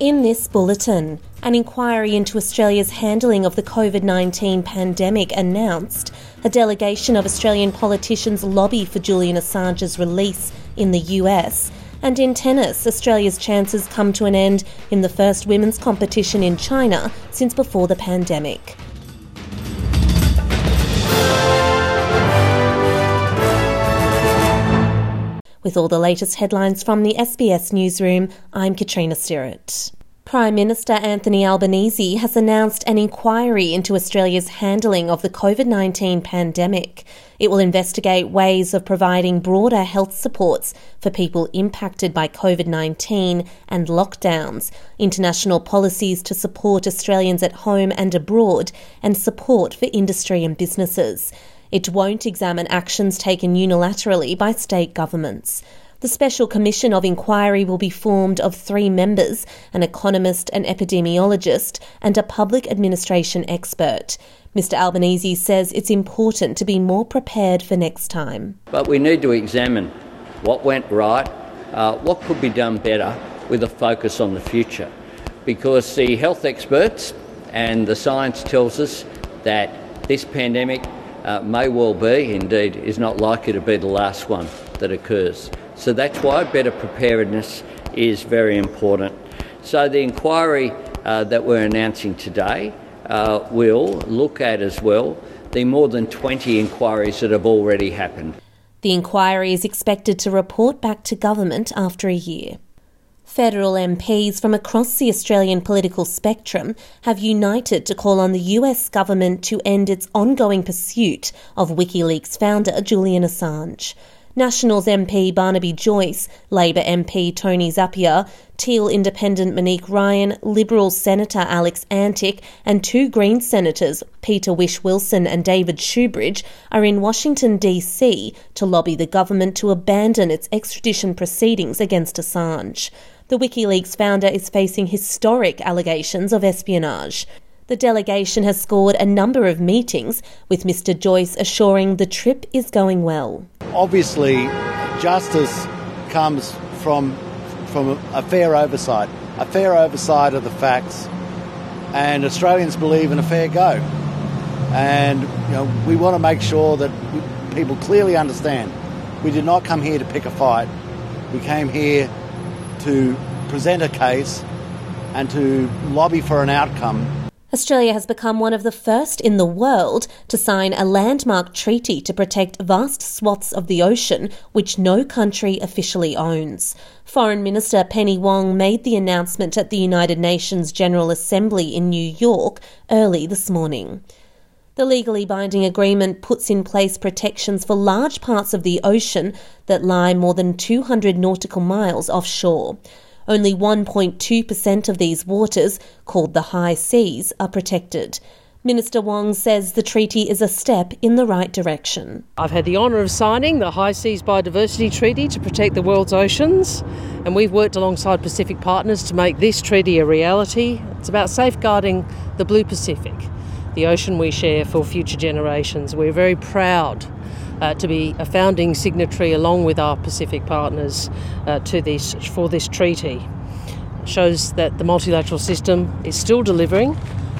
In this bulletin, an inquiry into Australia's handling of the COVID 19 pandemic announced, a delegation of Australian politicians lobby for Julian Assange's release in the US, and in tennis, Australia's chances come to an end in the first women's competition in China since before the pandemic. With all the latest headlines from the SBS newsroom, I'm Katrina Stewart. Prime Minister Anthony Albanese has announced an inquiry into Australia's handling of the COVID 19 pandemic. It will investigate ways of providing broader health supports for people impacted by COVID 19 and lockdowns, international policies to support Australians at home and abroad, and support for industry and businesses. It won't examine actions taken unilaterally by state governments. The Special Commission of Inquiry will be formed of three members an economist, an epidemiologist, and a public administration expert. Mr Albanese says it's important to be more prepared for next time. But we need to examine what went right, uh, what could be done better with a focus on the future. Because the health experts and the science tells us that this pandemic uh, may well be, indeed, is not likely to be the last one that occurs. So that's why better preparedness is very important. So the inquiry uh, that we're announcing today uh, will look at as well the more than 20 inquiries that have already happened. The inquiry is expected to report back to government after a year. Federal MPs from across the Australian political spectrum have united to call on the US government to end its ongoing pursuit of WikiLeaks founder Julian Assange. Nationals MP Barnaby Joyce, Labor MP Tony Zappia, Teal Independent Monique Ryan, Liberal Senator Alex Antic, and two Green Senators, Peter Whish-Wilson and David Shoebridge, are in Washington, D.C. to lobby the government to abandon its extradition proceedings against Assange. The WikiLeaks founder is facing historic allegations of espionage. The delegation has scored a number of meetings, with Mr. Joyce assuring the trip is going well. Obviously, justice comes from, from a fair oversight, a fair oversight of the facts, and Australians believe in a fair go. And you know, we want to make sure that people clearly understand we did not come here to pick a fight. We came here to present a case and to lobby for an outcome Australia has become one of the first in the world to sign a landmark treaty to protect vast swaths of the ocean which no country officially owns. Foreign Minister Penny Wong made the announcement at the United Nations General Assembly in New York early this morning. The legally binding agreement puts in place protections for large parts of the ocean that lie more than 200 nautical miles offshore. Only 1.2% of these waters, called the high seas, are protected. Minister Wong says the treaty is a step in the right direction. I've had the honour of signing the High Seas Biodiversity Treaty to protect the world's oceans, and we've worked alongside Pacific partners to make this treaty a reality. It's about safeguarding the Blue Pacific, the ocean we share for future generations. We're very proud uh, to be a founding signatory along with our Pacific partners uh, to this for this treaty. It shows that the multilateral system is still delivering,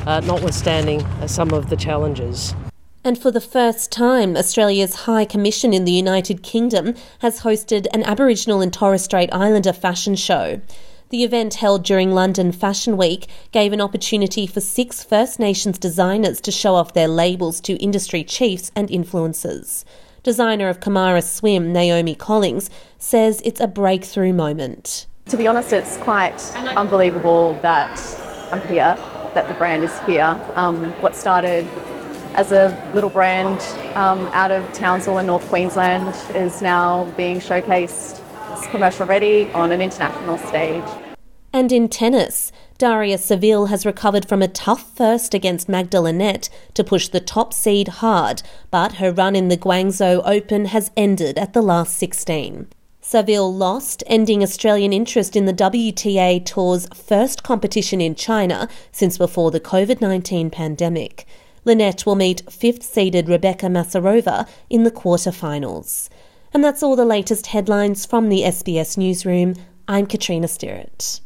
uh, notwithstanding uh, some of the challenges. And for the first time, Australia's High Commission in the United Kingdom has hosted an Aboriginal and Torres Strait Islander fashion show. The event held during London Fashion Week gave an opportunity for six First Nations designers to show off their labels to industry chiefs and influencers. Designer of Kamara Swim, Naomi Collings, says it's a breakthrough moment. To be honest, it's quite unbelievable that I'm here, that the brand is here. Um, what started as a little brand um, out of Townsville in North Queensland is now being showcased commercial ready on an international stage. And in tennis, Daria Saville has recovered from a tough first against Magda Linette to push the top seed hard, but her run in the Guangzhou Open has ended at the last 16. Saville lost, ending Australian interest in the WTA Tour's first competition in China since before the COVID 19 pandemic. Linette will meet fifth seeded Rebeka Masarova in the quarterfinals. And that's all the latest headlines from the SBS Newsroom. I'm Katrina Stewart.